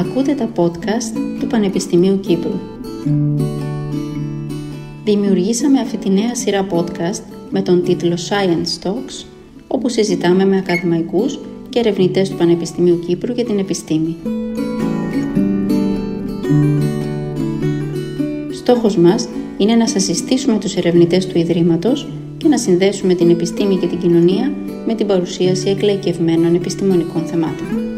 Ακούτε τα podcast του Πανεπιστημίου Κύπρου. Δημιουργήσαμε αυτή τη νέα σειρά podcast με τον τίτλο Science Talks, όπου συζητάμε με ακαδημαϊκούς και ερευνητές του Πανεπιστημίου Κύπρου για την επιστήμη. Στόχος μας είναι να σας συστήσουμε τους ερευνητές του Ιδρύματος και να συνδέσουμε την επιστήμη και την κοινωνία με την παρουσίαση εκλαϊκευμένων επιστημονικών θεμάτων.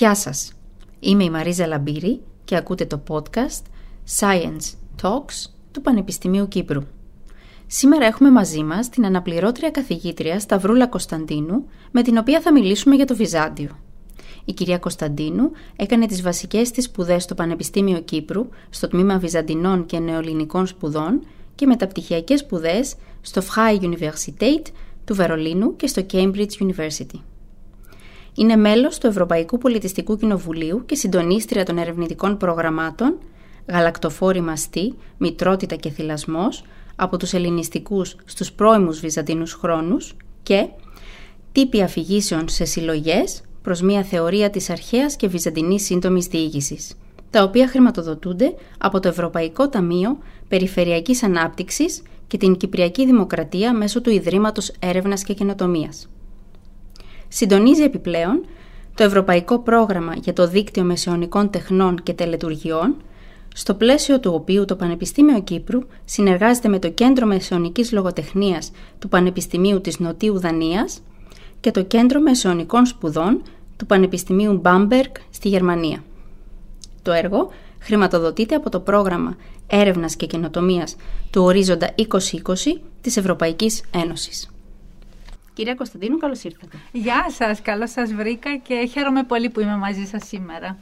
Γεια σας! Είμαι η Μαρίζα Λαμπύρη και ακούτε το podcast Science Talks του Πανεπιστημίου Κύπρου. Σήμερα έχουμε μαζί μας την αναπληρώτρια καθηγήτρια Σταυρούλα Κωνσταντίνου, με την οποία θα μιλήσουμε για το Βυζάντιο. Η κυρία Κωνσταντίνου έκανε τις βασικές της σπουδές στο Πανεπιστήμιο Κύπρου, στο τμήμα Βυζαντινών και Νεοελληνικών Σπουδών και μεταπτυχιακές σπουδές στο Freie Universität του Βερολίνου και στο Cambridge University. Είναι μέλος του Ευρωπαϊκού Πολιτιστικού Κοινοβουλίου και συντονίστρια των ερευνητικών προγραμμάτων «Γαλακτοφόρη μαστή, μητρότητα και θυλασμός» από τους ελληνιστικούς στους πρώιμους βυζαντινούς χρόνους και «Τύποι αφηγήσεων σε συλλογές προς μια θεωρία της αρχαίας και βυζαντινής σύντομης διοίκησης», τα οποία χρηματοδοτούνται από το Ευρωπαϊκό Ταμείο Περιφερειακής Ανάπτυξης και την Κυπριακή Δημοκρατία μέσω του Ιδρύματος Έρευνας και Καινοτομίας. Συντονίζει επιπλέον το Ευρωπαϊκό Πρόγραμμα για το Δίκτυο Μεσαιωνικών Τεχνών και Τελετουργιών, στο πλαίσιο του οποίου το Πανεπιστήμιο Κύπρου συνεργάζεται με το Κέντρο Μεσαιωνικής Λογοτεχνίας του Πανεπιστημίου της Νοτίου Δανίας και το Κέντρο Μεσαιωνικών Σπουδών του Πανεπιστημίου Μπάμπεργκ στη Γερμανία. Το έργο χρηματοδοτείται από το πρόγραμμα έρευνας και καινοτομίας του Ορίζοντα 2020 της Ευρωπαϊκής Ένωσης. Κυρία Κωνσταντίνου, καλώς ήρθατε. Γεια σας, καλώς σας βρήκα και χαίρομαι πολύ που είμαι μαζί σας σήμερα.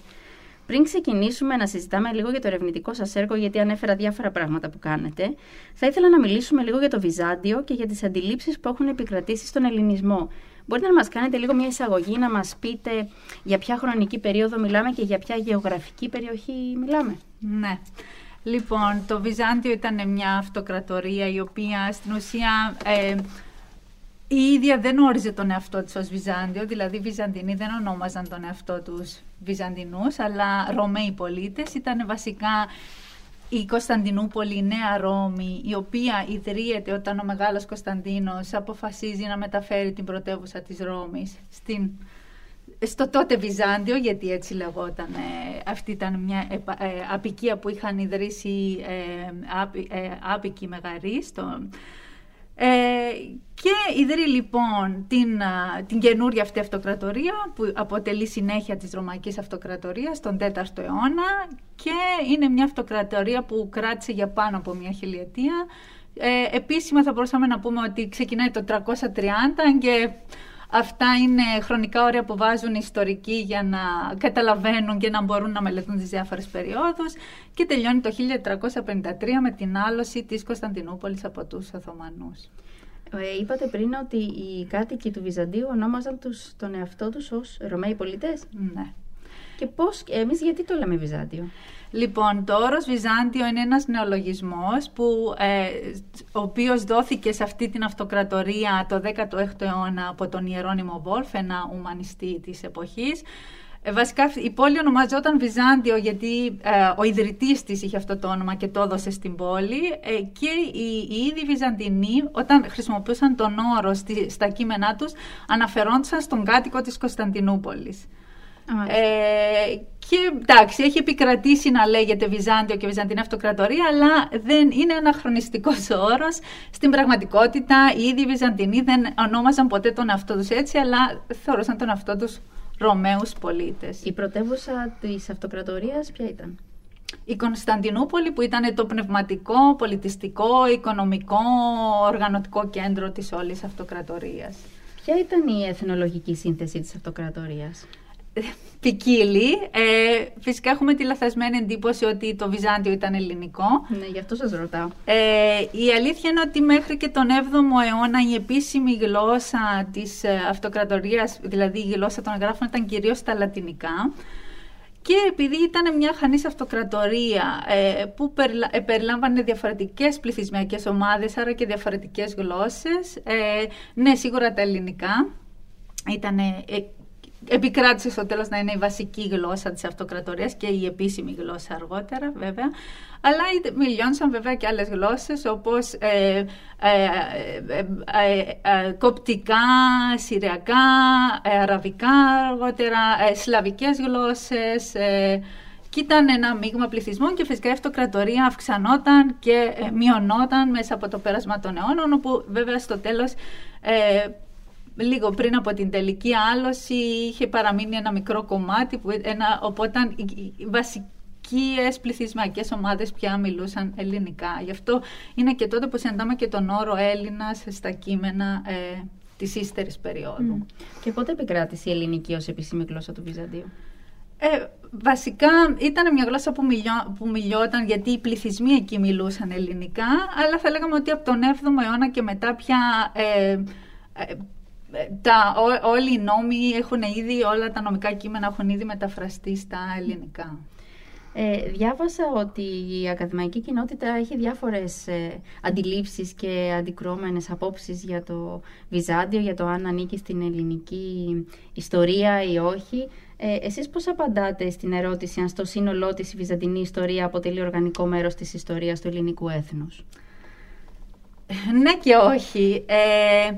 Πριν ξεκινήσουμε να συζητάμε λίγο για το ερευνητικό σας έργο, γιατί ανέφερα διάφορα πράγματα που κάνετε, θα ήθελα να μιλήσουμε λίγο για το Βυζάντιο και για τις αντιλήψεις που έχουν επικρατήσει στον Ελληνισμό. Μπορείτε να μας κάνετε λίγο μια εισαγωγή, να μας πείτε για ποια χρονική περίοδο μιλάμε και για ποια γεωγραφική περιοχή μιλάμε; Ναι. Λοιπόν, το Βυζάντιο ήταν μια αυτοκρατορία η οποία στην ουσία ε, η ίδια δεν όριζε τον εαυτό της ως Βυζάντιο, δηλαδή οι Βυζαντινοί δεν ονόμαζαν τον εαυτό τους Βυζαντινούς, αλλά Ρωμαίοι πολίτες. Ήταν βασικά η Κωνσταντινούπολη, η Νέα Ρώμη, η οποία ιδρύεται όταν ο Μεγάλος Κωνσταντίνος αποφασίζει να μεταφέρει την πρωτεύουσα της Ρώμης στην, στο τότε Βυζάντιο, γιατί έτσι λεγόταν, ε, αυτή ήταν μια ε, απικία που είχαν ιδρύσει ε, ε, άπικοι μεγαροί ε, και ιδρύει λοιπόν την, την καινούρια αυτή αυτοκρατορία που αποτελεί συνέχεια της Ρωμαϊκής Αυτοκρατορίας τον 4ο αιώνα και είναι μια αυτοκρατορία που κράτησε για πάνω από μια χιλιετία. Ε, επίσημα θα μπορούσαμε να πούμε ότι ξεκινάει το 330 και Αυτά είναι χρονικά όρια που βάζουν οι ιστορικοί για να καταλαβαίνουν και να μπορούν να μελετούν τις διάφορες περιόδους και τελειώνει το 1353 με την άλωση της Κωνσταντινούπολης από τους Οθωμανούς. Ε, είπατε πριν ότι οι κάτοικοι του Βυζαντίου ονόμαζαν τους, τον εαυτό τους ως Ρωμαίοι πολίτες; Ναι. Και πώς, εμείς γιατί το λέμε Βυζάντιο; Λοιπόν, το όρος Βυζάντιο είναι ένας νεολογισμός που, ε, ο οποίος δόθηκε σε αυτή την αυτοκρατορία το 16ο αιώνα από τον Ιερώνυμο Βόλφ, ένα ουμανιστή της εποχής. Ε, βασικά η πόλη ονομαζόταν Βυζάντιο γιατί ε, ο ιδρυτής της είχε αυτό το όνομα και το έδωσε στην πόλη ε, και οι, οι ίδιοι Βυζαντινοί όταν χρησιμοποιούσαν τον όρο στη, στα κείμενά τους αναφερόντουσαν στον κάτοικο της Κωνσταντινούπολης. Ε, και εντάξει, έχει επικρατήσει να λέγεται Βυζάντιο και Βυζαντινή Αυτοκρατορία, αλλά δεν είναι ένα χρονιστικό όρος. Στην πραγματικότητα, οι ίδιοι Βυζαντινοί δεν ονόμαζαν ποτέ τον εαυτό τους έτσι, αλλά θεωρούσαν τον εαυτό τους Ρωμαίους πολίτες. Η πρωτεύουσα της Αυτοκρατορίας ποια ήταν; Η Κωνσταντινούπολη που ήταν το πνευματικό, πολιτιστικό, οικονομικό, οργανωτικό κέντρο της όλης αυτοκρατορίας. Ποια ήταν η εθνολογική σύνθεση της αυτοκρατορίας; Ποικίλει. Ε, φυσικά έχουμε τη λαθασμένη εντύπωση ότι το Βυζάντιο ήταν ελληνικό. Ναι, γι' αυτό σας ρωτάω. Ε, η αλήθεια είναι ότι μέχρι και τον 7ο αιώνα η επίσημη γλώσσα της ε, αυτοκρατορίας, δηλαδή η γλώσσα των εγγράφων, ήταν κυρίως τα λατινικά. και επειδή ήταν μια χανής αυτοκρατορία ε, που ε, περιλάμβανε διαφορετικές πληθυσμιακές ομάδες, άρα και διαφορετικές γλώσσες, ε, ναι, σίγουρα τα ελληνικά ήταν επικράτησε στο τέλος να είναι η βασική γλώσσα της αυτοκρατορίας και η επίσημη γλώσσα αργότερα βέβαια. Αλλά μιλιόνσαν βέβαια και άλλες γλώσσες όπως ε, ε, ε, κοπτικά, συριακά, αραβικά αργότερα, σλαβικές γλώσσες, και ήταν ένα μείγμα πληθυσμών και φυσικά η αυτοκρατορία αυξανόταν και μειωνόταν μέσα από το πέρασμα των αιώνων, όπου βέβαια στο τέλος λίγο πριν από την τελική άλωση είχε παραμείνει ένα μικρό κομμάτι, που ένα, οπότε οι βασικές πληθυσμιακές ομάδες πια μιλούσαν ελληνικά. Γι' αυτό είναι και τότε που συναντάμε και τον όρο Έλληνας στα κείμενα ε, της ύστερης περίοδου. Και πότε επικράτησε η ελληνική ως επίσημη γλώσσα του Βυζαντίου; Ε, βασικά ήταν μια γλώσσα που, μιλιό, που μιλιόταν γιατί οι πληθυσμοί εκεί μιλούσαν ελληνικά, αλλά θα λέγαμε ότι από τον 7ο αιώνα και μετά πια ε, ε τα, όλοι οι νόμοι έχουν ήδη, όλα τα νομικά κείμενα έχουν ήδη μεταφραστεί στα ελληνικά. Ε, διάβασα ότι η ακαδημαϊκή κοινότητα έχει διάφορες ε, αντιλήψεις και αντικρώμενες απόψεις για το Βυζάντιο, για το αν ανήκει στην ελληνική ιστορία ή όχι. Ε, εσείς πώς απαντάτε στην ερώτηση αν στο σύνολό της η βυζαντινή ιστορία αποτελεί οργανικό μέρος της ιστορίας του ελληνικού έθνους; Ναι και όχι. Ε,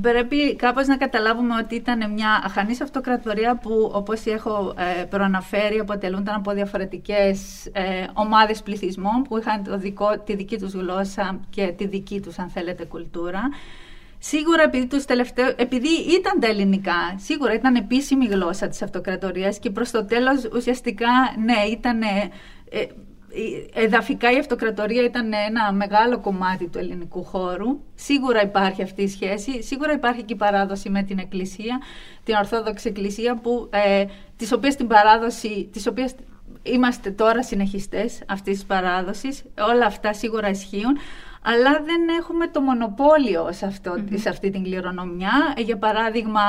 Πρέπει κάπως να καταλάβουμε ότι ήταν μια αχανής αυτοκρατορία που όπως έχω ε, προαναφέρει αποτελούνταν από διαφορετικές ε, ομάδες πληθυσμών που είχαν το δικό, τη δική τους γλώσσα και τη δική τους αν θέλετε κουλτούρα. Σίγουρα επειδή, τους τελευταίου, επειδή ήταν τα ελληνικά, σίγουρα ήταν επίσημη γλώσσα της αυτοκρατορίας και προς το τέλος ουσιαστικά ναι ήταν... Ε, εδαφικά η αυτοκρατορία ήταν ένα μεγάλο κομμάτι του ελληνικού χώρου. Σίγουρα υπάρχει αυτή η σχέση. Σίγουρα υπάρχει και η παράδοση με την Εκκλησία, την Ορθόδοξη Εκκλησία, που, ε, της οποίας την παράδοση, της οποίας είμαστε τώρα συνεχιστές αυτής της παράδοσης. Όλα αυτά σίγουρα ισχύουν. Αλλά δεν έχουμε το μονοπόλιο σε, αυτό, σε αυτή την κληρονομιά. Για παράδειγμα,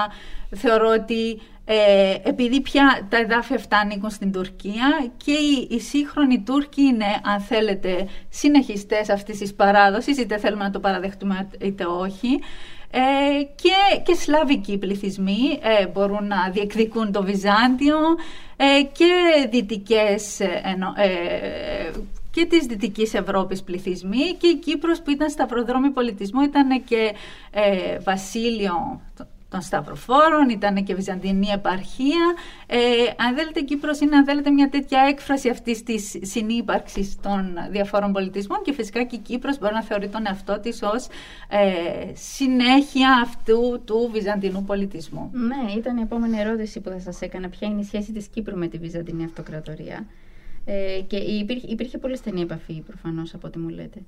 θεωρώ ότι ε, επειδή πια τα εδάφια αυτά ανήκουν στην Τουρκία και οι, οι σύγχρονοι Τούρκοι είναι, αν θέλετε, συνεχιστές αυτής της παράδοσης, είτε θέλουμε να το παραδεχτούμε είτε όχι, ε, και, και σλαβικοί πληθυσμοί ε, μπορούν να διεκδικούν το Βυζάντιο ε, και δυτικές και της Δυτικής Ευρώπης πληθυσμοί. Και η Κύπρος που ήταν σταυροδρόμι πολιτισμού ήταν και βασίλειο των Σταυροφόρων, ήταν και Βυζαντινή επαρχία. Ε, αν θέλετε, Κύπρος είναι αν θέλετε, μια τέτοια έκφραση αυτής της συνύπαρξης των διαφόρων πολιτισμών και φυσικά και η Κύπρος μπορεί να θεωρεί τον εαυτό της ως ε, συνέχεια αυτού του Βυζαντινού πολιτισμού. Ναι, ήταν η επόμενη ερώτηση που θα σας έκανα. Ποια είναι η σχέση της Κύπρου με τη Βυζαντινή Αυτοκρατορία; Ε, και υπήρχε, υπήρχε πολύ στενή επαφή προφανώς από ό,τι μου λέτε.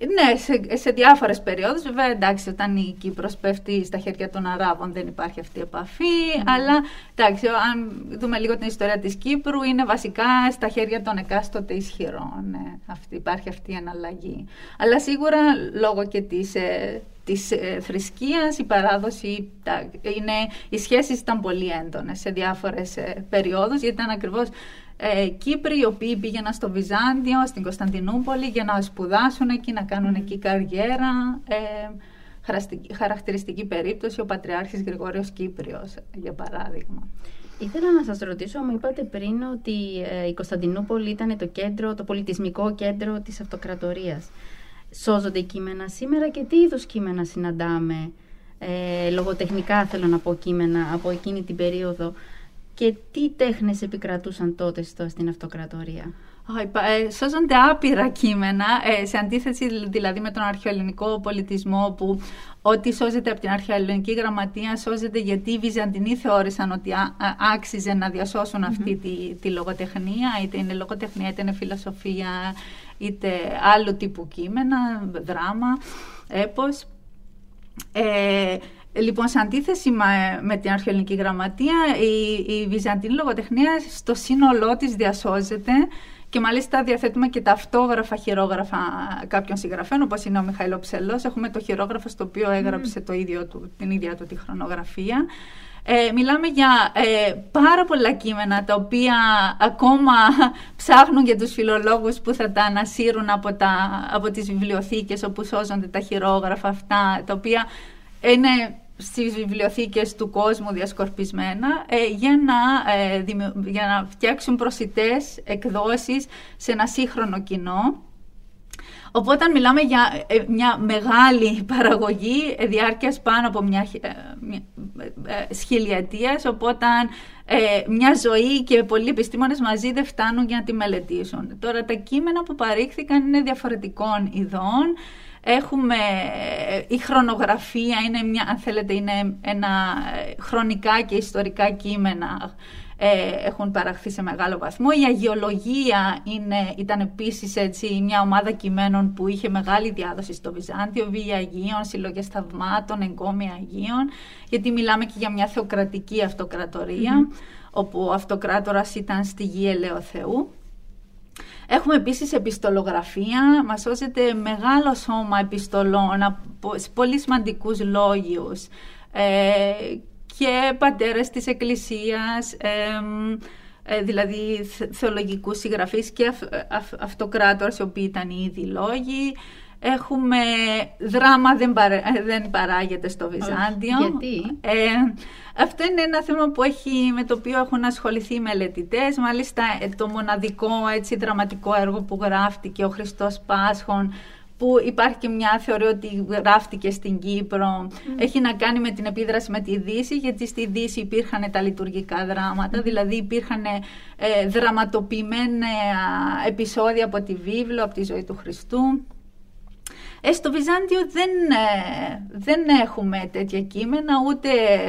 Ναι, σε, σε διάφορες περιόδους. Βέβαια, εντάξει, όταν η Κύπρος πέφτει στα χέρια των Αράβων δεν υπάρχει αυτή η επαφή. Αλλά, εντάξει, αν δούμε λίγο την ιστορία της Κύπρου, είναι βασικά στα χέρια των εκάστοτε ισχυρών. Ναι, αυτή, υπάρχει αυτή η αναλλαγή. Αλλά σίγουρα, λόγω και της, ε, της ε, θρησκείας, η παράδοση, τα, είναι, οι σχέσεις ήταν πολύ έντονες σε διάφορες ε, περιόδους, γιατί ήταν ακριβώς ε, Κύπροι οι οποίοι πήγαιναν στο Βυζάντιο, στην Κωνσταντινούπολη για να σπουδάσουν εκεί, να κάνουν εκεί καριέρα. Ε, χαρακτηριστική περίπτωση ο Πατριάρχης Γρηγόριος Κύπριος, για παράδειγμα. Ήθελα να σας ρωτήσω, μου είπατε πριν ότι ε, η Κωνσταντινούπολη ήταν το κέντρο, το πολιτισμικό κέντρο της αυτοκρατορίας. Σώζονται κείμενα σήμερα και τι είδους κείμενα συναντάμε, ε, λογοτεχνικά θέλω να πω κείμενα από εκείνη την περίοδο και τι τέχνες επικρατούσαν τότε στο, στην αυτοκρατορία; Ε, σώζονται άπειρα κείμενα, ε, σε αντίθεση δηλαδή με τον αρχαιοελληνικό πολιτισμό που ό,τι σώζεται από την αρχαιοελληνική γραμματεία σώζεται γιατί οι Βυζαντινοί θεώρησαν ότι άξιζε να διασώσουν αυτή τη, τη λογοτεχνία, είτε είναι λογοτεχνία, είτε είναι φιλοσοφία, είτε άλλου τύπου κείμενα, δράμα, έπος. Ε, Λοιπόν, σε αντίθεση με, την αρχαιολογική γραμματεία, η, η βυζαντινή λογοτεχνία στο σύνολό της διασώζεται και μάλιστα διαθέτουμε και τα αυτόγραφα χειρόγραφα κάποιων συγγραφέων, όπως είναι ο Μιχαήλο Ψελός. Έχουμε το χειρόγραφο στο οποίο έγραψε το ίδιο του, την ίδια του τη χρονογραφία. Ε, μιλάμε για ε, πάρα πολλά κείμενα τα οποία ακόμα ψάχνουν για τους φιλολόγους που θα τα ανασύρουν από, τα, από τις βιβλιοθήκες όπου σώζονται τα χειρόγραφα αυτά, τα οποία είναι στις βιβλιοθήκες του κόσμου διασκορπισμένα ε, για, να, ε, για να φτιάξουν προσιτές εκδόσεις σε ένα σύγχρονο κοινό. Οπότε μιλάμε για ε, μια μεγάλη παραγωγή διάρκειας πάνω από μια σχηλιατίας, οπότε μια ζωή και πολλοί επιστήμονες μαζί δεν φτάνουν για να τη μελετήσουν. Τώρα τα κείμενα που παρήχθηκαν είναι διαφορετικών ειδών, Έχουμε η χρονογραφία, είναι μια, αν θέλετε, είναι ένα χρονικά και ιστορικά κείμενα ε, έχουν παραχθεί σε μεγάλο βαθμό. Η αγιολογία είναι, ήταν επίσης έτσι, μια ομάδα κειμένων που είχε μεγάλη διάδοση στο Βυζάντιο, βία Αγίων, συλλογές θαυμάτων, εγκόμια Αγίων, γιατί μιλάμε και για μια θεοκρατική όπου ο αυτοκράτορας ήταν στη γη Ελαιοθεού. Έχουμε επίσης επιστολογραφία, μας σώζεται μεγάλο σώμα επιστολών από πολύ σημαντικούς λόγιους ε, και πατέρες της Εκκλησίας, ε, δηλαδή θεολογικούς συγγραφείς και αυ, αυτοκράτορες, οι οποίοι ήταν ήδη λόγοι. Έχουμε δράμα δεν, δεν παράγεται στο Βυζάντιο. Γιατί; Ε, αυτό είναι ένα θέμα που έχει, με το οποίο έχουν ασχοληθεί οι μελετητές. Μάλιστα ε, το μοναδικό έτσι, δραματικό έργο που γράφτηκε ο Χριστός Πάσχων που υπάρχει και μια θεωρία ότι γράφτηκε στην Κύπρο. Έχει να κάνει με την επίδραση με τη Δύση, γιατί στη Δύση υπήρχαν τα λειτουργικά δράματα, δηλαδή υπήρχαν ε, δραματοποιημένα επεισόδια από τη βίβλο, από τη ζωή του Χριστού. Ε, στο Βυζάντιο δεν, ε, δεν έχουμε τέτοια κείμενα, ούτε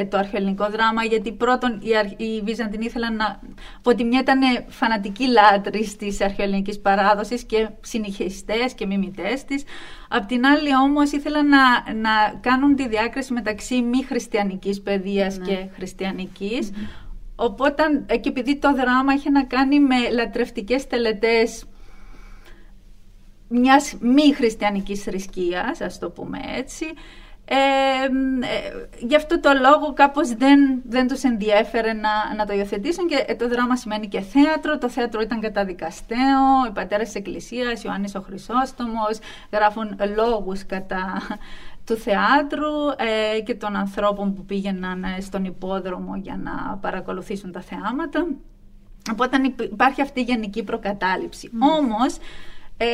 το αρχαιοελληνικό δράμα, γιατί πρώτον οι, οι Βυζαντινοί ήθελαν να... Από τη μια ήταν φανατικοί λάτρεις της αρχαιοελληνικής παράδοσης και συνεχιστές και μιμητές της. Απ' την άλλη όμως ήθελαν να, να κάνουν τη διάκριση μεταξύ μη χριστιανικής παιδείας ναι. και χριστιανικής. Οπότε, ε, και επειδή το δράμα είχε να κάνει με λατρευτικές τελετές μιας μη χριστιανικής θρησκείας, ας το πούμε έτσι. Ε, ε, γι' αυτό το λόγο κάπως δεν, δεν τους ενδιέφερε να, να το υιοθετήσουν και το δράμα σημαίνει και θέατρο. Το θέατρο ήταν καταδικαστέο, οι πατέρες της Εκκλησίας, Ιωάννης ο Χρυσόστομος γράφουν λόγους κατά του θεάτρου ε, και των ανθρώπων που πήγαιναν στον υπόδρομο για να παρακολουθήσουν τα θεάματα. Οπότε υπάρχει αυτή η γενική προκατάληψη. Mm. Όμως ε,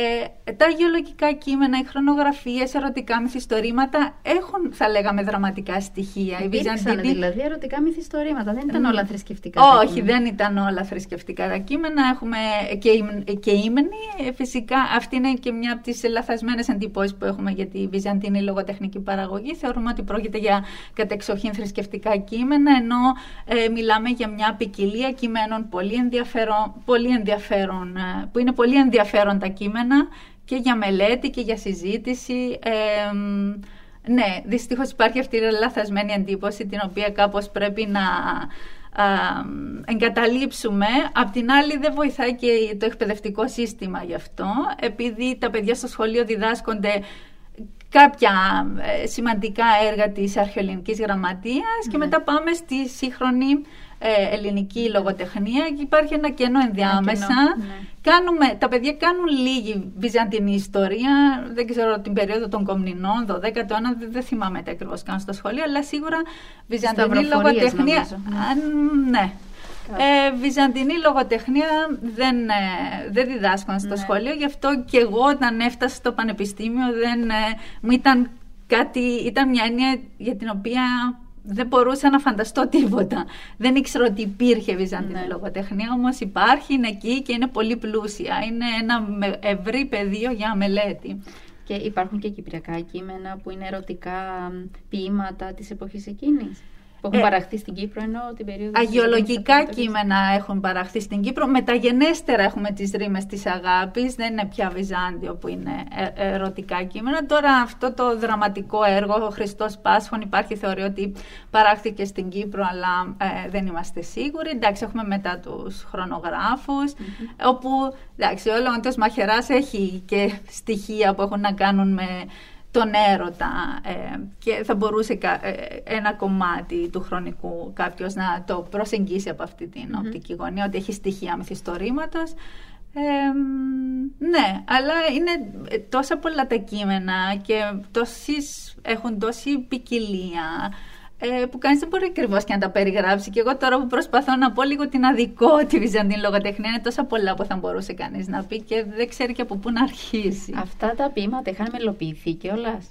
τα γεωλογικά κείμενα, οι χρονογραφίες, ερωτικά μυθιστορήματα έχουν, θα λέγαμε, δραματικά στοιχεία. Υπήρξαν δηλαδή ερωτικά μυθιστορήματα, δεν ήταν όλα θρησκευτικά. Όχι, δεν ήταν όλα θρησκευτικά τα κείμενα. Έχουμε και, και ύμνη. Ε, φυσικά, αυτή είναι και μια από τις λαθασμένες εντυπώσεις που έχουμε για τη βυζαντινή λογοτεχνική παραγωγή. Θεωρούμε ότι πρόκειται για κατεξοχήν θρησκευτικά κείμενα, ενώ ε, μιλάμε για μια ποικιλία κειμένων πολύ ενδιαφέρον, πολύ ενδιαφέρον, ε, που είναι πολύ ενδιαφέρον τα κείμενα και για μελέτη και για συζήτηση. ναι, δυστυχώς υπάρχει αυτή η λαθασμένη εντύπωση την οποία κάπως πρέπει να εγκαταλείψουμε. Απ' την άλλη δεν βοηθάει και το εκπαιδευτικό σύστημα γι' αυτό, επειδή τα παιδιά στο σχολείο διδάσκονται κάποια ε, σημαντικά έργα της αρχαιολινικής γραμματείας και ναι. μετά πάμε στη σύγχρονη ε, ελληνική λογοτεχνία και υπάρχει ένα κενό ενδιάμεσα. Ναι. Κάνουμε, τα παιδιά κάνουν λίγη βυζαντινή ιστορία, δεν ξέρω την περίοδο των Κομνηνών, 12ο αιώνα, δεν θυμάμαι τι ακριβώς κάνουν στο σχολείο, αλλά σίγουρα βυζαντινή λογοτεχνία. ναι. Ε, βυζαντινή λογοτεχνία δεν, ε, δεν διδάσκονταν στο ναι. σχολείο, γι' αυτό και εγώ όταν έφτασα στο πανεπιστήμιο δεν, ε, μου ήταν κάτι, ήταν μια έννοια για την οποία δεν μπορούσα να φανταστώ τίποτα. Δεν ήξερα ότι υπήρχε βυζαντινή ναι. λογοτεχνία, όμως υπάρχει, είναι εκεί και είναι πολύ πλούσια. Είναι ένα ευρύ πεδίο για μελέτη. Και υπάρχουν και κυπριακά κείμενα που είναι ερωτικά ποίηματα της εποχής εκείνης; Που έχουν ε, παραχθεί στην Κύπρο ενώ την περίοδο... Αγιολογικά κείμενα έχουν παραχθεί στην Κύπρο. Μεταγενέστερα έχουμε τις ρήμες της αγάπης. Δεν είναι πια Βυζάντιο που είναι ε, ερωτικά κείμενα. Τώρα αυτό το δραματικό έργο, ο Χριστός Πάσχων, υπάρχει θεωρεί ότι παράχθηκε στην Κύπρο, αλλά ε, δεν είμαστε σίγουροι. Εντάξει, έχουμε μετά τους χρονογράφους, mm-hmm. όπου εντάξει, ο Λεόντος Μαχεράς έχει και στοιχεία που έχουν να κάνουν με τον έρωτα ε, και θα μπορούσε ε, ένα κομμάτι του χρονικού κάποιος να το προσεγγίσει από αυτή την οπτική γωνία, ότι έχει στοιχεία μυθιστορήματος. Ε, ναι, αλλά είναι τόσα πολλά τα κείμενα και τόσες, έχουν τόση ποικιλία ε, που κανείς δεν μπορεί ακριβώς και να τα περιγράψει. Και εγώ τώρα που προσπαθώ να πω λίγο την αδικό τη Βυζαντινή λογοτεχνία, είναι τόσα πολλά που θα μπορούσε κανείς να πει και δεν ξέρει και από πού να αρχίσει. Αυτά τα ποίηματα είχαν μελοποιηθεί κιόλας.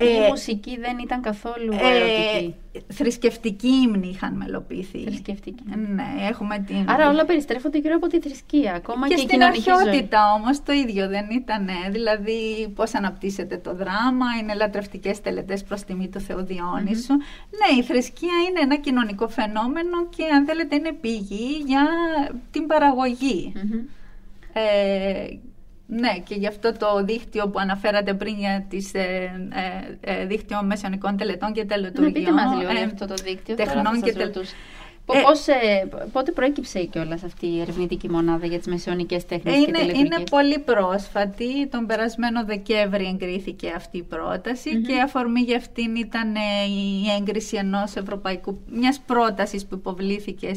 Ε, η μουσική δεν ήταν καθόλου ερωτική. Ε, θρησκευτική ύμνη είχαν μελοποιηθεί. Θρησκευτική. Ναι, έχουμε την... Άρα όλα περιστρέφονται γύρω από τη θρησκεία, ακόμα και, και στην αρχαιότητα όμως το ίδιο δεν ήταν. Δηλαδή πώς αναπτύσσεται το δράμα, είναι λατρευτικές τελετές προς τιμή του Θεού Διόνυσου. Ναι, η θρησκεία είναι ένα κοινωνικό φαινόμενο και αν θέλετε είναι πηγή για την παραγωγή. Ε, ναι, και γι' αυτό το δίκτυο που αναφέρατε πριν για τις ε, ε, ε δίκτυο μεσαιωνικών τελετών και τελετουργιών. Ναι, πείτε μας λίγο ε, αυτό το δίκτυο. Τεχνών και τελετών. Ε, πώς, ε, πότε προέκυψε κιόλας αυτή η ερευνητική μονάδα για τις μεσαιωνικές τέχνες είναι, και τελετουργίες. Είναι πολύ πρόσφατη. Τον περασμένο Δεκέμβρη εγκρίθηκε αυτή η πρόταση και αφορμή για αυτήν ήταν ε, η έγκριση ενός ευρωπαϊκού, μιας πρότασης που υποβλήθηκε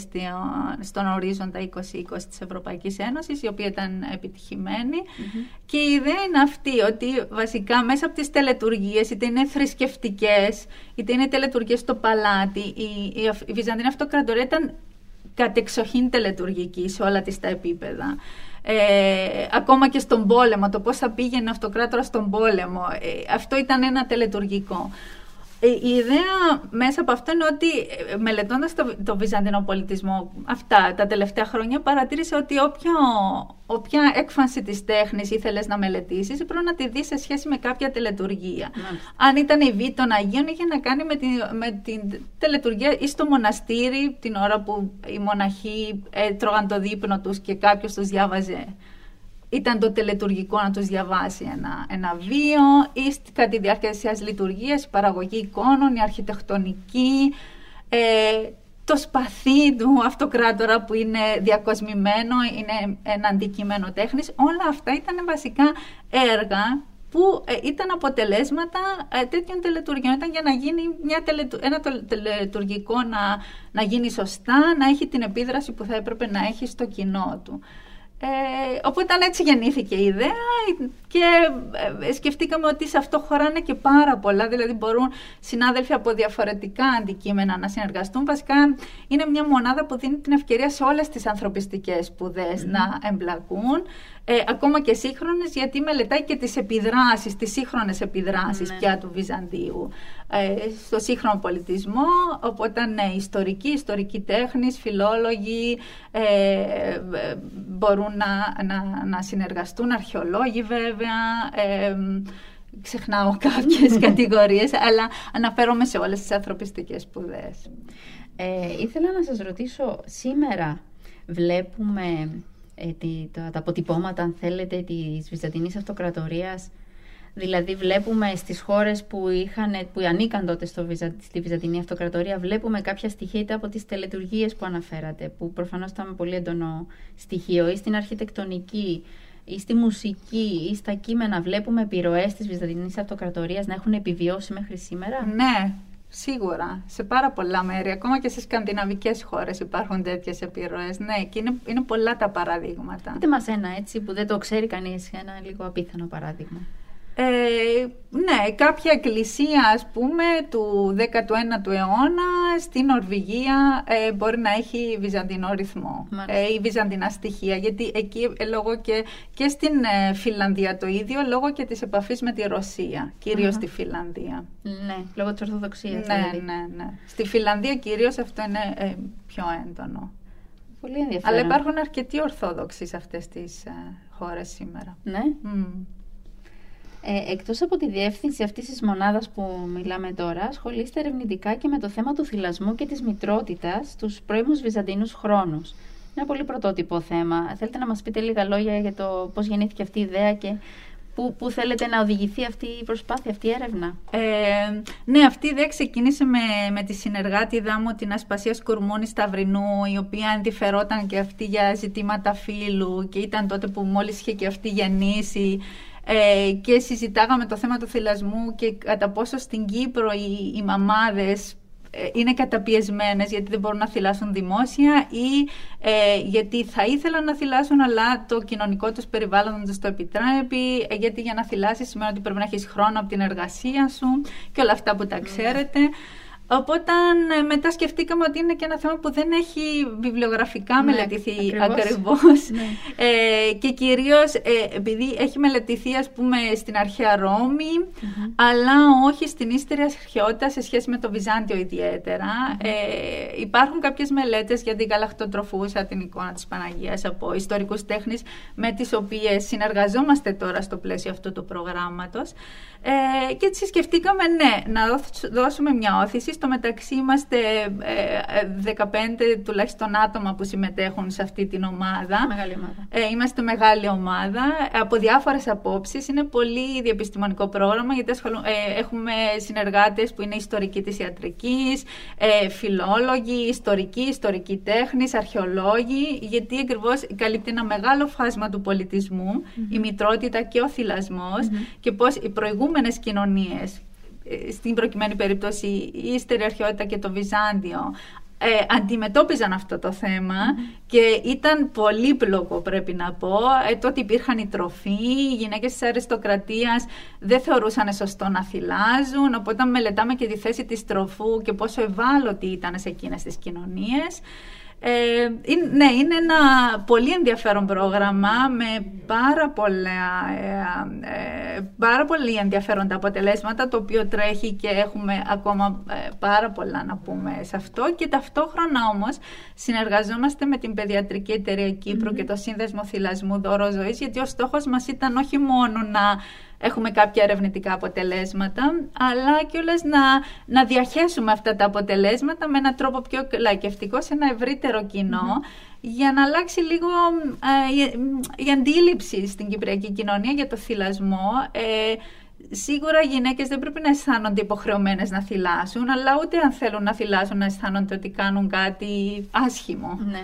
στον ορίζοντα 2020 της Ευρωπαϊκής Ένωσης, η οποία ήταν Και η ιδέα είναι αυτή, ότι βασικά μέσα από τις τελετουργίες, είτε είναι θρησκευτικές, είτε είναι τελετουργίες στο παλάτι, η, η, η Βυζαντινή Αυτοκρατορία ήταν κατεξοχήν τελετουργική σε όλα τις τα επίπεδα. Ε, ακόμα και στον πόλεμο, το πώς θα πήγαινε ο αυτοκράτορας στον πόλεμο, ε, αυτό ήταν ένα τελετουργικό. Ε, η ιδέα μέσα από αυτό είναι ότι ε, μελετώντας το, το βυζαντινό πολιτισμό αυτά τα τελευταία χρόνια παρατήρησε ότι όποιο, όποια έκφανση της τέχνης ήθελες να μελετήσεις πρέπει να τη δεις σε σχέση με κάποια τελετουργία. Αν ήταν η βή των Αγίων είχε να κάνει με την, με την τελετουργία ή στο μοναστήρι την ώρα που οι μοναχοί έτρωγαν το δείπνο τους και κάποιος τους διάβαζε ήταν το τελετουργικό να τους διαβάσει ένα, ένα βίο ή κατά τη διάρκεια της λειτουργίας, η παραγωγή εικόνων, η αρχιτεκτονική, ε, το σπαθί του αυτοκράτορα που είναι διακοσμημένο, είναι ένα αντικείμενο τέχνης. Όλα αυτά ήταν βασικά έργα που ε, ήταν αποτελέσματα ε, τέτοιων τελετουργιών. Ήταν για να γίνει μια ένα τελετουργικό να, να γίνει σωστά, να έχει την επίδραση που θα έπρεπε να έχει στο κοινό του. Ε, οπότε έτσι γεννήθηκε η ιδέα και ε, σκεφτήκαμε ότι σε αυτό χωράνε και πάρα πολλά, δηλαδή μπορούν συνάδελφοι από διαφορετικά αντικείμενα να συνεργαστούν. Βασικά είναι μια μονάδα που δίνει την ευκαιρία σε όλες τις ανθρωπιστικές σπουδές να εμπλακούν ε, ακόμα και σύγχρονες γιατί μελετάει και τις επιδράσεις, τις σύγχρονες επιδράσεις ναι. πια του Βυζαντίου ε, στο σύγχρονο πολιτισμό, οπότε ναι, ιστορικοί, ιστορικοί τέχνης, φιλόλογοι ε, ε, μπορούν να, να, να συνεργαστούν, αρχαιολόγοι βέβαια, ε, ξεχνάω κάποιες κατηγορίες, αλλά αναφέρομαι σε όλες τις ανθρωπιστικές σπουδές. Ε, ήθελα να σας ρωτήσω, σήμερα βλέπουμε ε, τα, τα αποτυπώματα, αν θέλετε, της Βυζαντινής Αυτοκρατορίας. Δηλαδή βλέπουμε στις χώρες που, είχαν, που ανήκαν τότε στο, στη Βυζαντινή Αυτοκρατορία, βλέπουμε κάποια στοιχεία είτε από τις τελετουργίες που αναφέρατε, που προφανώς ήταν πολύ έντονο στοιχείο, ή στην αρχιτεκτονική, ή στη μουσική, ή στα κείμενα. Βλέπουμε επιρροές της Βυζαντινής Αυτοκρατορίας να έχουν επιβιώσει μέχρι σήμερα; Ναι, Σίγουρα, σε πάρα πολλά μέρη, ακόμα και σε σκανδιναβικές χώρες υπάρχουν τέτοιες επιρροές. Ναι, και είναι, είναι πολλά τα παραδείγματα. Πείτε μας ένα έτσι που δεν το ξέρει κανείς, ένα λίγο απίθανο παράδειγμα. Ε, ναι, κάποια εκκλησία ας πούμε του 19ου αιώνα στην Νορβηγία ε, μπορεί να έχει βυζαντινό ρυθμό ε, ή βυζαντινά στοιχεία γιατί εκεί ε, λόγω και, και στην ε, Φιλανδία το ίδιο λόγω και της επαφής με τη Ρωσία, στη Φιλανδία. Ναι, λόγω της Ορθοδοξίας. Ναι, δηλαδή. ναι, ναι. Στη Φιλανδία κυρίως αυτό είναι πιο έντονο. Πολύ ενδιαφέρον. Αλλά υπάρχουν αρκετοί Ορθόδοξοι σε αυτές τις χώρες σήμερα. Ναι. Ε, εκτός από τη διεύθυνση αυτής της μονάδας που μιλάμε τώρα, ασχολείστε ερευνητικά και με το θέμα του θυλασμού και της μητρότητας στους πρώιμους βυζαντινούς χρόνους. Ένα πολύ πρωτότυπο θέμα. Θέλετε να μας πείτε λίγα λόγια για το πώς γεννήθηκε αυτή η ιδέα και Πού, πού θέλετε να οδηγηθεί αυτή η προσπάθεια, αυτή η έρευνα; Ε, ναι, αυτή η ιδέα ξεκίνησε με, με τη συνεργάτη μου την Ασπασία Σκουρμούνη Σταυρινού, η οποία ενδιαφερόταν και αυτή για ζητήματα φύλου και ήταν τότε που μόλις είχε και αυτή γεννήσει ε, και συζητάγαμε το θέμα του θυλασμού και κατά πόσο στην Κύπρο οι, οι μαμάδες ε, είναι καταπιεσμένες γιατί δεν μπορούν να θυλάσουν δημόσια ή ε, γιατί θα ήθελαν να θυλάσουν αλλά το κοινωνικό τους περιβάλλον δεν τους το επιτρέπει ε, γιατί για να θυλάσεις σημαίνει ότι πρέπει να έχεις χρόνο από την εργασία σου και όλα αυτά που τα ναι. ξέρετε. Οπότε ε, μετά σκεφτήκαμε ότι είναι και ένα θέμα που δεν έχει βιβλιογραφικά ναι, μελετηθεί ακριβώς. Ναι. Ε, και κυρίως ε, επειδή έχει μελετηθεί ας πούμε στην αρχαία αλλά όχι στην ύστερη αρχαιότητα σε σχέση με το Βυζάντιο Ε, υπάρχουν κάποιες μελέτες για την γαλακτοτροφούσα την εικόνα της Παναγίας από ιστορικούς τέχνης με τις οποίες συνεργαζόμαστε τώρα στο πλαίσιο αυτού του προγράμματος. Ε, και έτσι σκεφτήκαμε ναι, να δώσουμε μια όθηση. Στο μεταξύ είμαστε 15 ε, τουλάχιστον άτομα που συμμετέχουν σε αυτή την ομάδα. Μεγάλη ομάδα. Ε, είμαστε μεγάλη ομάδα από διάφορες απόψεις. Είναι πολύ διαπιστημονικό πρόγραμμα γιατί ε, έχουμε συνεργάτες που είναι ιστορικοί της ιατρικής, ε, φιλόλογοι, ιστορικοί, ιστορικοί τέχνης, αρχαιολόγοι γιατί ακριβώς καλύπτει ένα μεγάλο φάσμα του πολιτισμου η μητρότητα και ο θυλασμος και πώς οι προηγούμενοι προηγούμενες κοινωνίες, ε, στην προκειμένη περίπτωση η Ίστερη Αρχαιότητα και το Βυζάντιο, ε, αντιμετώπιζαν αυτό το θεμα και ήταν πολύπλοκο πρέπει να πω. Ε, τότε υπήρχαν οι τροφοί, οι γυναίκες της αριστοκρατίας δεν θεωρούσαν σωστό να θυλάζουν, οπότε μελετάμε και τη θέση της τροφού και πόσο ευάλωτη ήταν σε εκείνες τις κοινωνίες. Ε, ναι, είναι ένα πολύ ενδιαφέρον πρόγραμμα με πάρα, πολλά, ε, ε, πάρα πολύ ενδιαφέροντα αποτελέσματα το οποίο τρέχει και έχουμε ακόμα ε, πάρα πολλά να πούμε σε αυτό. Και ταυτόχρονα όμως συνεργαζόμαστε με την Παιδιατρική Εταιρεία και το Σύνδεσμο Θυλασμού Δώρο Ζωής γιατί ο στόχος μας ήταν όχι μόνο να έχουμε κάποια ερευνητικά αποτελέσματα, αλλά και όλες να, να διαχέσουμε αυτά τα αποτελέσματα με έναν τρόπο πιο λαϊκευτικό σε ένα ευρύτερο για να αλλάξει λίγο ε, η, αντίληψη στην κυπριακή κοινωνία για το θυλασμό. Ε, σίγουρα οι γυναίκες δεν πρέπει να αισθάνονται υποχρεωμένες να θυλάσουν, αλλά ούτε αν θέλουν να θυλάσουν να αισθάνονται ότι κάνουν κάτι άσχημο. Ναι.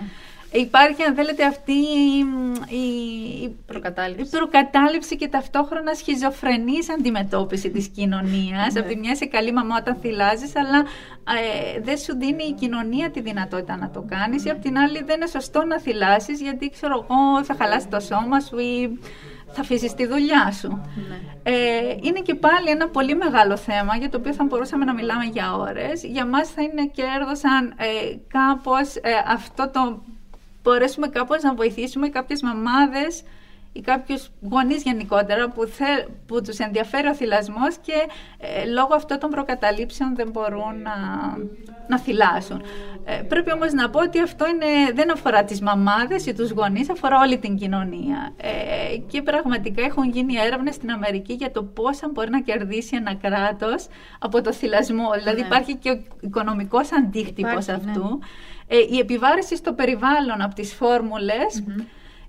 Υπάρχει, αν θέλετε, αυτή η, προκατάληψη. η προκατάληψη και ταυτόχρονα σχιζοφρενής αντιμετώπιση της κοινωνίας. Ναι. Από τη μια είσαι καλή μαμά όταν θυλάζεις, αλλά ε, δεν σου δίνει η κοινωνία τη δυνατότητα να το κάνεις. Ή από την άλλη δεν είναι σωστό να θυλάσεις, γιατί ξέρω εγώ θα χαλάσει το σώμα σου ή θα αφήσεις τη δουλειά σου. Ναι. Ε, είναι και πάλι ένα πολύ μεγάλο θέμα για το οποίο θα μπορούσαμε να μιλάμε για ώρες. Για μας θα είναι κέρδος αν ε, κάπως ε, αυτό το μπορέσουμε κάπως να βοηθήσουμε κάποιες μαμάδες ή κάποιους γονείς γενικότερα που, θε, που τους ενδιαφέρει ο θυλασμός και ε, λόγω αυτών των προκαταλήψεων δεν μπορούν να, να θυλάσουν. Ε, πρέπει όμως να πω ότι αυτό είναι, δεν αφορά τις μαμάδες ή τους γονείς, αφορά όλη την κοινωνία. Ε, και πραγματικά έχουν γίνει έρευνες στην Αμερική για το πόσα μπορεί να κερδίσει ένα κράτος από το θυλασμό. Δηλαδή ναι. υπάρχει και ο οικονομικός αντίκτυπος ναι. αυτού. Ε, η επιβάρηση στο περιβάλλον από τις φορμουλες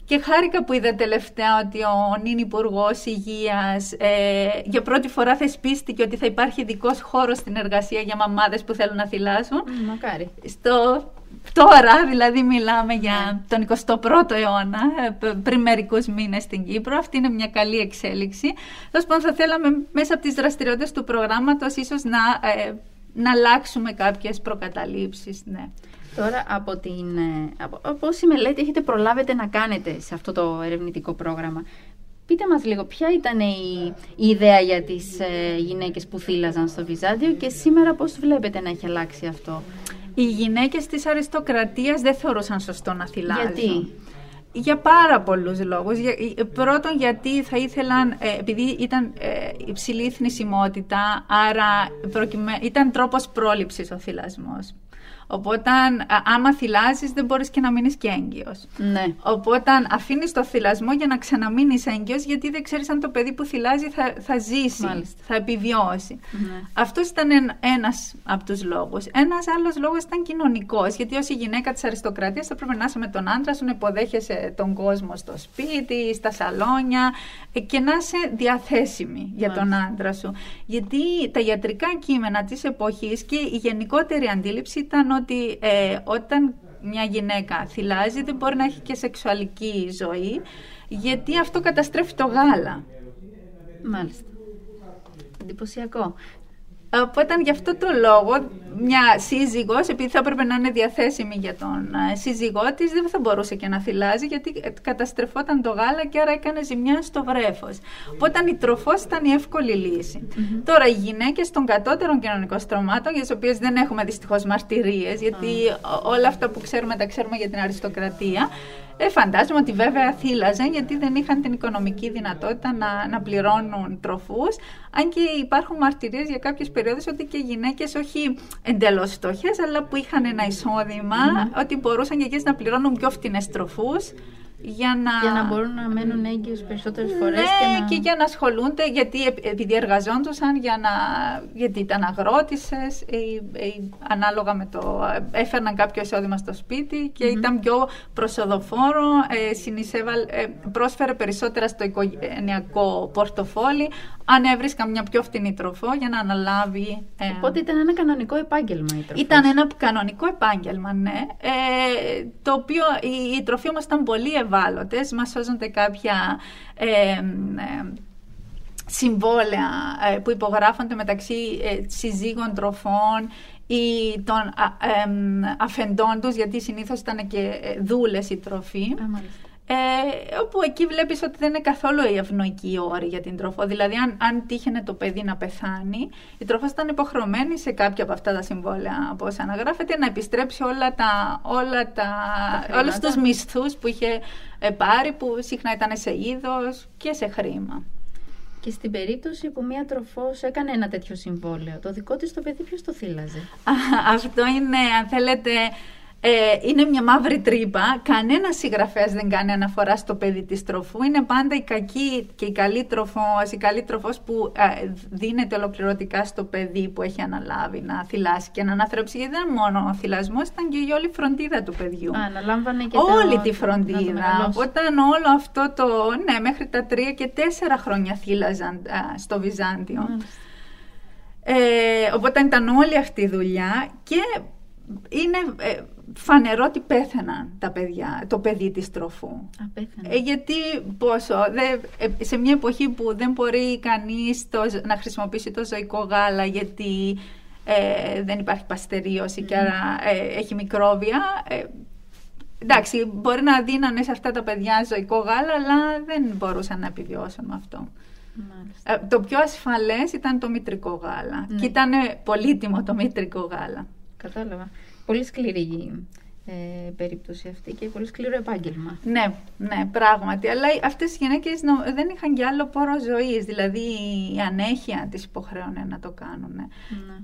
και χάρηκα που είδα τελευταία ότι ο νυν υπουργός Υγείας ε, για πρώτη φορά θεσπίστηκε ότι θα υπάρχει ειδικός χώρος στην εργασία για μαμάδες που θέλουν να θυλάσουν. μακάρι. Στο, τώρα, δηλαδή, μιλάμε για ναι. τον 21ο αιώνα, ε, πριν μερικούς μήνες στην Κύπρο. Αυτή είναι μια καλή εξέλιξη. Τέλο πάντων, θα θέλαμε μέσα από τις δραστηριότητες του προγράμματος ίσως να, ε, να αλλάξουμε κάποιες προκαταλήψεις. Ναι. Τώρα από, την, ε, από, από όση μελέτη έχετε προλάβετε να κάνετε σε αυτό το ερευνητικό πρόγραμμα. Πείτε μας λίγο ποια ήταν η, η ιδέα για τις ε, γυναίκες που θύλαζαν στο Βυζάντιο και σήμερα πώς βλέπετε να έχει αλλάξει αυτό; Οι γυναίκες της αριστοκρατίας δεν θεωρούσαν σωστό να θυλάζουν. Γιατί; Για πάρα πολλούς λόγους. Για, πρώτον γιατί θα ήθελαν, ε, επειδή ήταν ε, υψηλή θνησιμότητα, άρα προκειμέ, ήταν τρόπος πρόληψης ο θυλασμός. Οπότε, άμα θυλάζεις, δεν μπορείς και να μείνεις και έγκυος. Ναι. Οπότε, αφήνεις το θυλασμό για να ξαναμείνεις έγκυος, γιατί δεν ξέρεις αν το παιδί που θυλάζει θα, θα ζήσει, Μάλιστα. θα επιβιώσει. Ναι. Αυτός ήταν εν- ένας από τους λόγους. Ένας άλλος λόγος ήταν κοινωνικός, γιατί ως η γυναίκα της αριστοκρατίας θα πρέπει να είσαι με τον άντρα σου, να υποδέχεσαι τον κόσμο στο σπίτι, στα σαλόνια ε, και να είσαι διαθέσιμη για τον Μάλιστα. άντρα σου. Γιατί τα ιατρικά κείμενα της εποχής και η γενικότερη αντίληψη ήταν ότι ε, όταν μια γυναίκα θυλάζει δεν μπορεί να έχει και σεξουαλική ζωή γιατί αυτό καταστρέφει το γάλα. Μάλιστα. Εντυπωσιακό. Οπότε γι' αυτό το λόγο μια σύζυγος, επειδή θα έπρεπε να είναι διαθέσιμη για τον ε, σύζυγό της, δεν θα μπορούσε και να θυλάζει γιατί ε, καταστρεφόταν το γάλα και άρα έκανε ζημιά στο βρέφος. Οπότε η τροφός ήταν η εύκολη λύση. Τώρα οι γυναίκες των κατώτερων κοινωνικών στρωμάτων, για τις οποίες δεν έχουμε δυστυχώς μαρτυρίες, γιατί ό- όλα αυτά που ξέρουμε τα ξέρουμε για την αριστοκρατία, ε, φαντάζομαι ότι βέβαια θύλαζαν γιατί δεν είχαν την οικονομική δυνατότητα να, να πληρώνουν τροφούς. Αν και υπάρχουν μαρτυρίες για κάποιες περιόδους ότι και γυναίκες όχι εντελώς φτωχές αλλά που είχαν ένα εισόδημα, ότι μπορούσαν και εκείνες να πληρώνουν πιο φτηνές τροφούς για να... Για να μπορούν να μένουν έγκυος περισσότερες φορές ναι, και να... και για να ασχολούνται, γιατί επ- επειδή εργαζόντουσαν, για να, γιατί ήταν αγρότησες, ή, ή ανάλογα με το... έφερναν κάποιο εισόδημα στο σπίτι και ήταν πιο προσοδοφόρο, ε, συνεισέβαλ- ε, πρόσφερε περισσότερα στο οικογενειακό πορτοφόλι, αν έβρισκαν μια πιο φτηνή τροφό για να αναλάβει... ε, Οπότε ήταν ένα κανονικό επάγγελμα η τροφή. ήταν ένα κανονικό επάγγελμα, ναι. Ε, το οποίο οι, οι τροφοί όμως ήταν πολύ ευάλωτες. Μας σώζονται κάποια ε, ε, συμβόλαια ε, που υπογράφονται μεταξύ ε, συζύγων τροφών ή των α, εμ, αφεντών τους, γιατί συνήθως ήταν και ε, δούλες η τροφή. Α, μάλιστα. Ε, όπου εκεί βλέπεις ότι δεν είναι καθόλου η ευνοϊκή όρη για την τροφό. Δηλαδή, αν, αν τύχαινε το παιδί να πεθάνει, η τροφό ήταν υποχρεωμένη σε κάποια από αυτά τα συμβόλαια, όπως αναγράφεται, να επιστρέψει όλα τα, όλα τα, χρήματα. όλους τους μισθούς που είχε ε, πάρει, που συχνά ήταν σε είδος και σε χρήμα. Και στην περίπτωση που μία τροφός έκανε ένα τέτοιο συμβόλαιο, το δικό της το παιδί ποιος το θύλαζε; Αυτό είναι, αν θέλετε, ε, είναι μια μαύρη τρύπα. Κανένας συγγραφέας δεν κάνει αναφορά στο παιδί της τροφού. Είναι πάντα η κακή και η καλή τροφός, η καλή τροφός που ε, δίνεται ολοκληρωτικά στο παιδί που έχει αναλάβει να θυλάσει και να αναθρέψει. Γιατί δεν είναι μόνο ο θυλασμός, ήταν και η όλη φροντίδα του παιδιού. Α, αναλάμβανε και Όλη το- τη να το φροντίδα. μεγαλώσει. Όταν όλο αυτό το. Ναι, μέχρι τα τρία και τέσσερα χρόνια θύλαζαν α, στο Βυζάντιο. Μάλιστα. Ε, οπότε ήταν όλη αυτή η δουλειά και είναι ε, φανερό ότι πέθαναν τα παιδιά, το παιδί της τροφού. Α, πέθανε. Ε, γιατί πόσο, δε, ε, σε μια εποχή που δεν μπορεί κανείς το, ζ- να χρησιμοποιήσει το ζωικό γάλα γιατί ε, δεν υπάρχει παστερίωση και άρα ε, έχει μικρόβια. Ε, εντάξει, μπορεί να δίνανε σε αυτά τα παιδιά ζωικό γάλα, αλλά δεν μπορούσαν να επιβιώσουν με αυτό. Μάλιστα. Ε, το πιο ασφαλές ήταν το μητρικό γάλα. Ναι. Και ήταν πολύτιμο το μητρικό γάλα. Κατάλαβα. Πολύ σκληρή ε, περίπτωση αυτή και πολύ σκληρό επάγγελμα. Ναι, ναι, πράγματι. Αλλά αυτές οι γυναίκες νο- δεν είχαν και άλλο πόρο ζωής. Δηλαδή η ανέχεια τις υποχρέωνε να το κάνουν. Ναι.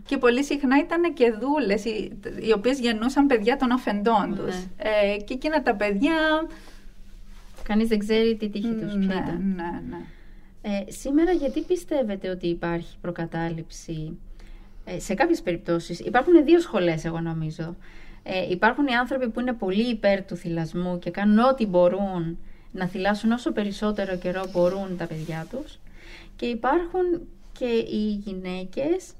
Και πολύ συχνά ήταν και δούλες οι, οι οποίες γεννούσαν παιδιά των αφεντών Ναι. τους. Ε, και εκείνα τα παιδιά... Κανείς δεν ξέρει τι τύχη τους ποια ναι, ήταν. ναι, ναι. Ε, σήμερα γιατί πιστεύετε ότι υπάρχει προκατάληψη ε, σε κάποιες περιπτώσεις. Υπάρχουν δύο σχολές εγώ νομίζω. Ε, υπάρχουν οι άνθρωποι που είναι πολύ υπέρ του θυλασμού και κάνουν ό,τι μπορούν να θυλάσουν όσο περισσότερο καιρό μπορούν τα παιδιά τους. Και υπάρχουν και οι γυναίκες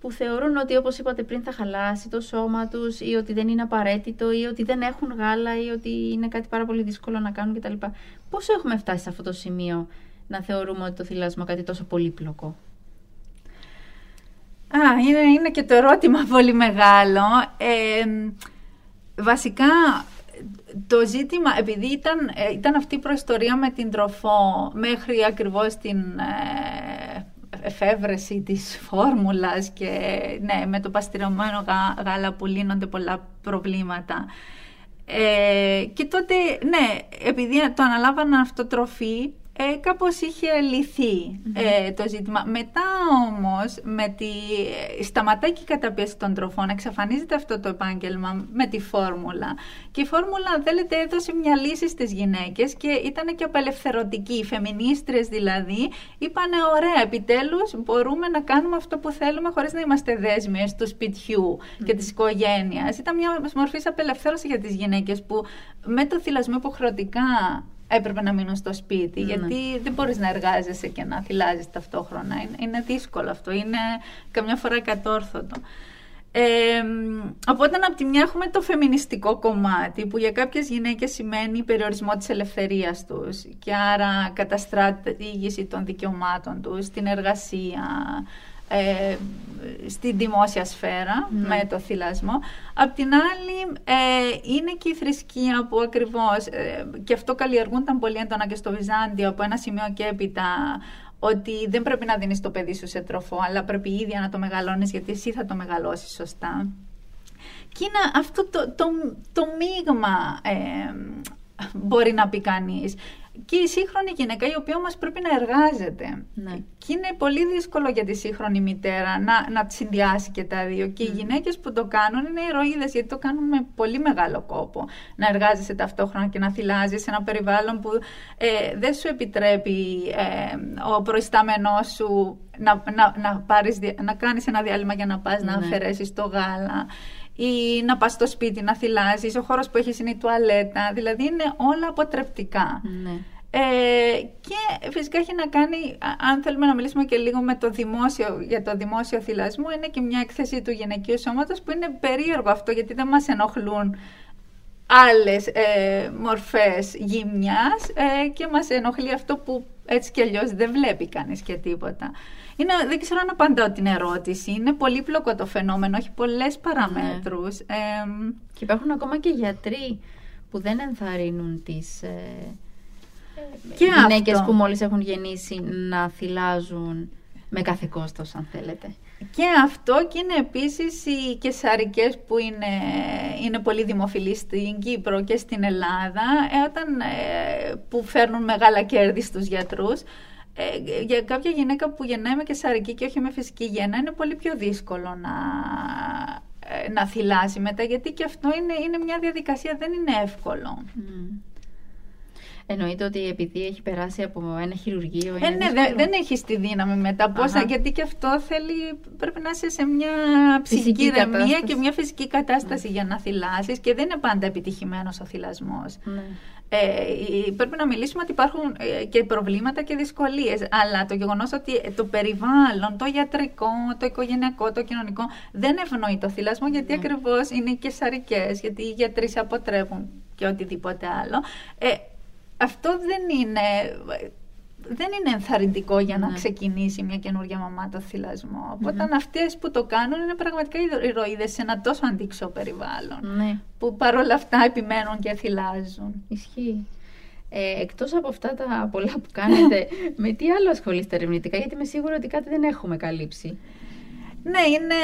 που θεωρούν ότι όπως είπατε πριν θα χαλάσει το σώμα τους ή ότι δεν είναι απαραίτητο ή ότι δεν έχουν γάλα ή ότι είναι κάτι πάρα πολύ δύσκολο να κάνουν κτλ. Πώς έχουμε φτάσει σε αυτό το σημείο να θεωρούμε ότι το θυλάσμα κάτι τόσο πολύπλοκο; Α, είναι, είναι και το ερώτημα πολύ μεγάλο. Ε, βασικά, το ζήτημα, επειδή ήταν, ε, ήταν αυτή η προϊστορία με την τροφό μέχρι ακριβώς την ε, εφεύρεση της φόρμουλας και ναι, με το παστηρωμένο γά- γάλα που λύνονται πολλά προβλήματα. Ε, και τότε, ναι, επειδή το αναλάβαναν αυτό τροφή, ε, κάπως είχε ε, το ζήτημα. Μετά όμως, με τη, σταματάει και η καταπίεση των τροφών, εξαφανίζεται αυτό το επάγγελμα με τη φόρμουλα. Και η φόρμουλα, αν θέλετε, έδωσε μια λύση στις γυναίκες και ήταν και απελευθερωτική. Οι φεμινίστρες δηλαδή είπανε, ωραία, επιτέλους μπορούμε να κάνουμε αυτό που θέλουμε χωρίς να είμαστε δέσμιες του σπιτιού και της οικογένειας. Ήταν μια μορφής απελευθέρωσης για τις γυναίκες που με το θυλασμό υποχρεωτικά έπρεπε να μείνουν στο σπίτι, ναι. γιατί δεν μπορείς να εργάζεσαι και να θυλάζεις ταυτόχρονα. Είναι, είναι δύσκολο αυτό, είναι καμιά φορά κατόρθωτο. Ε, οπότε από τη μια έχουμε το φεμινιστικό κομμάτι που για κάποιες γυναίκες σημαίνει περιορισμό της ελευθερίας τους και άρα καταστράτηγηση των δικαιωμάτων τους, την εργασία, ε, στην δημόσια σφαίρα ναι. με το θυλασμό. Απ' την άλλη ε, είναι και η θρησκεία που ακριβώς, ε, και αυτό καλλιεργούνταν πολύ έντονα και στο Βυζάντιο από ένα σημείο και έπειτα, ότι δεν πρέπει να δίνεις το παιδί σου σε τροφό, αλλά πρέπει ίδια να το μεγαλώνεις γιατί εσύ θα το μεγαλώσεις σωστά. Και είναι αυτό το, το, το μείγμα ε, μπορεί να πει κανείς και η σύγχρονη γυναίκα η οποία όμως πρέπει να εργάζεται. Ναι. Και είναι πολύ δύσκολο για τη σύγχρονη μητέρα να, να συνδυάσει και τα δύο. Και οι ναι. γυναίκες που το κάνουν είναι ηρωίδες γιατί το κάνουν με πολύ μεγάλο κόπο. Να εργάζεσαι ταυτόχρονα και να θυλάζεις σε ένα περιβάλλον που ε, δεν σου επιτρέπει ε, ο προϊστάμενός σου να, να, να, πάρεις, να κάνεις ένα διάλειμμα για να πας να ναι. αφαιρέσεις το γάλα ή να πας στο σπίτι να θυλάζεις, ο χώρος που έχεις είναι η τουαλέτα, δηλαδή είναι όλα αποτρεπτικά. Ναι. Ε, και φυσικά έχει να κάνει, αν θέλουμε να μιλήσουμε και λίγο με το δημόσιο, για το δημόσιο θυλασμό, είναι και μια έκθεση του γυναικείου σώματος που είναι περίεργο αυτό γιατί δεν μας ενοχλούν άλλες ε, μορφές γύμνιας ε, και μας ενοχλεί αυτό που έτσι κι αλλιώς δεν βλέπει κανείς και τίποτα. Είναι, δεν ξέρω αν απαντάω την ερώτηση. Είναι πολύπλοκο το φαινόμενο, έχει πολλές παραμέτρους. Ναι. και υπάρχουν ακόμα και γιατροί που δεν ενθαρρύνουν τις ε, και γυναίκες που μόλις έχουν γεννήσει να θυλάζουν με κάθε κόστος αν θέλετε. Και αυτό και είναι επίσης οι κεσαρικές που είναι, είναι πολύ δημοφιλείς στην Κύπρο και στην Ελλάδα ε, όταν, ε, που φέρνουν μεγάλα κέρδη στους γιατρούς ε, για κάποια γυναίκα που γεννάει με κεσαρική και όχι με φυσική γέννα είναι πολύ πιο δύσκολο να, να θυλάσει μετά γιατί και αυτό είναι, είναι μια διαδικασία, δεν είναι εύκολο. Εννοείται ότι επειδή έχει περάσει από ένα χειρουργείο. Ε, ναι, δεν, δεν έχεις τη δύναμη μετά. Πόσα, γιατί και αυτό θέλει, πρέπει να είσαι σε μια ψυχική ηρεμία και μια φυσική κατάσταση ναι. για να θυλάσεις και δεν είναι πάντα επιτυχημένος ο θυλασμός. Ναι. Ε, πρέπει να μιλήσουμε ότι υπάρχουν ε, και προβλήματα και δυσκολίες, αλλά το γεγονός ότι το περιβάλλον, το ιατρικό, το οικογενειακό, το κοινωνικό δεν ευνοεί το θυλασμό γιατί ναι. ακριβώς είναι και σαρικές, γιατί οι γιατροί σε αποτρέπουν και οτιδήποτε άλλο. Ε, αυτό δεν είναι, δεν είναι ενθαρρυντικό για να ναι. ξεκινήσει μια καινούργια μαμά το θυλασμό. Οπότε mm αυτές που το κάνουν είναι πραγματικά ηρωίδες σε ένα τόσο αντίξω περιβάλλον. Ναι. Που παρόλα αυτά επιμένουν και θυλάζουν. Ισχύει. Ε, εκτός από αυτά τα πολλά που κάνετε, με τι άλλο ασχολείστε ερευνητικά, γιατί είμαι σίγουρη ότι κάτι δεν έχουμε καλύψει. Ναι, είναι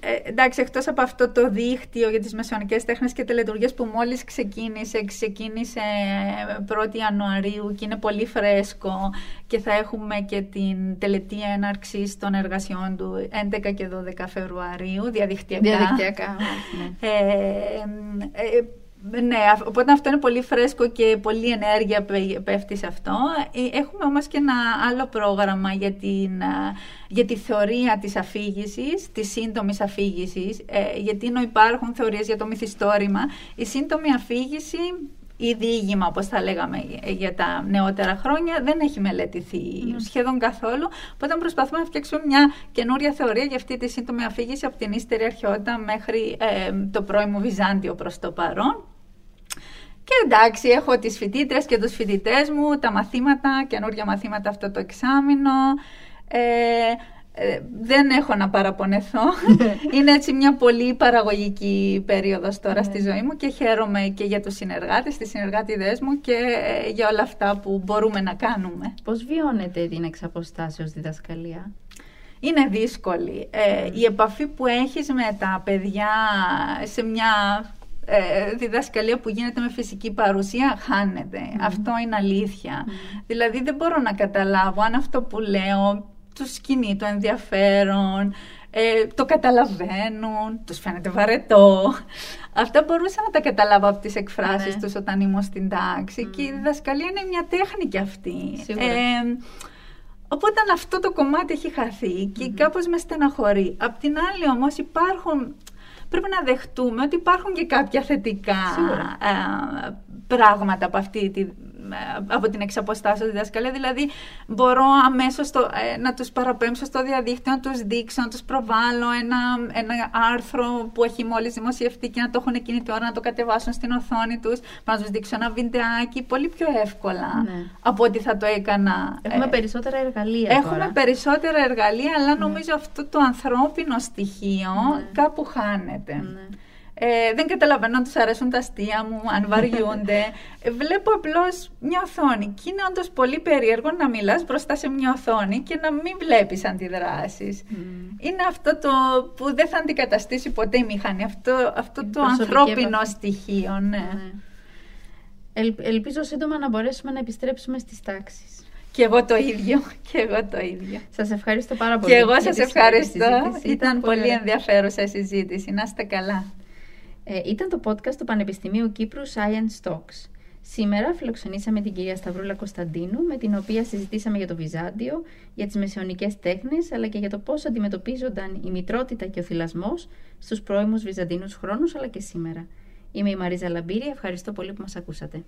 ε, εντάξει, εκτός από αυτό το δίκτυο για τις μεσαιωνικές τέχνες και τελετουργίε που μόλις ξεκίνησε, ξεκίνησε 1η Ιανουαρίου και είναι πολύ φρέσκο και θα έχουμε και την τελετή έναρξη των εργασιών του 11 και 12 Φεβρουαρίου, διαδικτυακά. Διαδικτυακά, ναι. ε, ε, ναι, οπότε αυτό είναι πολύ φρέσκο και πολύ ενέργεια πέφτει σε αυτό. Ε, έχουμε όμως και ένα άλλο πρόγραμμα για, την, για τη θεωρία της αφήγησης, της σύντομης αφήγησης, ε, γιατί ενώ υπάρχουν θεωρίες για το μυθιστόρημα, η σύντομη αφήγηση ή διήγημα, όπως θα λέγαμε για τα νεότερα χρόνια, δεν έχει μελετηθεί σχεδόν καθόλου. Οπότε προσπαθούμε να φτιάξουμε μια καινούρια θεωρία για αυτή τη σύντομη αφήγηση από την ύστερη αρχαιότητα μέχρι ε, το πρώιμο Βυζάντιο προς το παρόν. Και εντάξει, έχω τις φοιτήτρες και τους φοιτητές μου, τα μαθήματα, καινούργια μαθήματα αυτό το εξάμεινο. Ε, ε, δεν έχω να παραπονεθώ. Είναι έτσι μια πολύ παραγωγική περίοδος τώρα στη ναι. ζωή μου και χαίρομαι και για τους συνεργάτες, τις συνεργάτηδές μου και ε, για όλα αυτά που μπορούμε να κάνουμε. Πώς βιώνετε την εξαποστάσεως διδασκαλία; Είναι δύσκολη. Ε, η επαφή που έχεις με τα παιδιά σε μια ε, διδασκαλία που γίνεται με φυσική παρουσία χάνεται. Αυτό είναι αλήθεια. Δηλαδή δεν μπορώ να καταλάβω αν αυτό που λέω τους σκηνεί το ενδιαφέρον, ε, το καταλαβαίνουν, τους φαίνεται βαρετό. Αυτά μπορούσα να τα καταλάβω από τις εκφράσεις ναι. τους όταν ήμουν στην τάξη και η διδασκαλία είναι μια τέχνη κι αυτή. Ε, οπότε αυτό το κομμάτι έχει χαθεί και κάπως με στεναχωρεί. Απ' την άλλη όμως υπάρχουν πρέπει να δεχτούμε ότι υπάρχουν και κάποια θετικά ε, πράγματα από αυτή τη από την εξαποστάσεω διδασκαλίας. Δηλαδή, μπορώ αμέσως ε, να τους παραπέμψω στο διαδίκτυο, να τους δείξω, να τους προβάλλω ένα, ένα άρθρο που έχει μόλις δημοσιευτεί και να το έχουν εκείνη τη ώρα να το κατεβάσουν στην οθόνη τους, να τους δείξω ένα βιντεάκι πολύ πιο εύκολα ναι. από ό,τι θα το έκανα. Έχουμε ε, περισσότερα εργαλεία. Έχουμε τώρα. περισσότερα εργαλεία, αλλά ναι. νομίζω αυτό το ανθρώπινο στοιχείο ναι. κάπου χάνεται. Ναι. Ε, δεν καταλαβαίνω αν τους αρέσουν τα αστεία μου, αν βαριούνται. Ε, βλέπω απλώς μια οθόνη. Και είναι όντως πολύ περίεργο να μιλάς μπροστά σε μια οθόνη και να μην βλέπεις αντιδράσεις. Είναι αυτό το που δεν θα αντικαταστήσει ποτέ η μηχανή. Αυτό, αυτό το ανθρώπινο στοιχείο, ναι. ναι. ελπίζω σύντομα να μπορέσουμε να επιστρέψουμε στις τάξεις. Και εγώ το ίδιο. Και εγώ το ίδιο. Σας ευχαριστώ πάρα πολύ. Και εγώ σας ευχαριστώ. Ήταν πολύ ενδιαφέρουσα η συζήτηση. Να είστε καλά. Ε, ήταν το podcast του Πανεπιστημίου Κύπρου Science Talks. Σήμερα φιλοξενήσαμε την κυρία Σταυρούλα Κωνσταντίνου, με την οποία συζητήσαμε για το Βυζάντιο, για τις μεσαιωνικές τέχνες, αλλά και για το πώς αντιμετωπίζονταν η μητρότητα και ο θυλασμός στους πρώιμους Βυζαντινούς χρόνους, αλλά και σήμερα. Είμαι η Μαρίζα Λαμπύρη, ευχαριστώ πολύ που μας ακούσατε.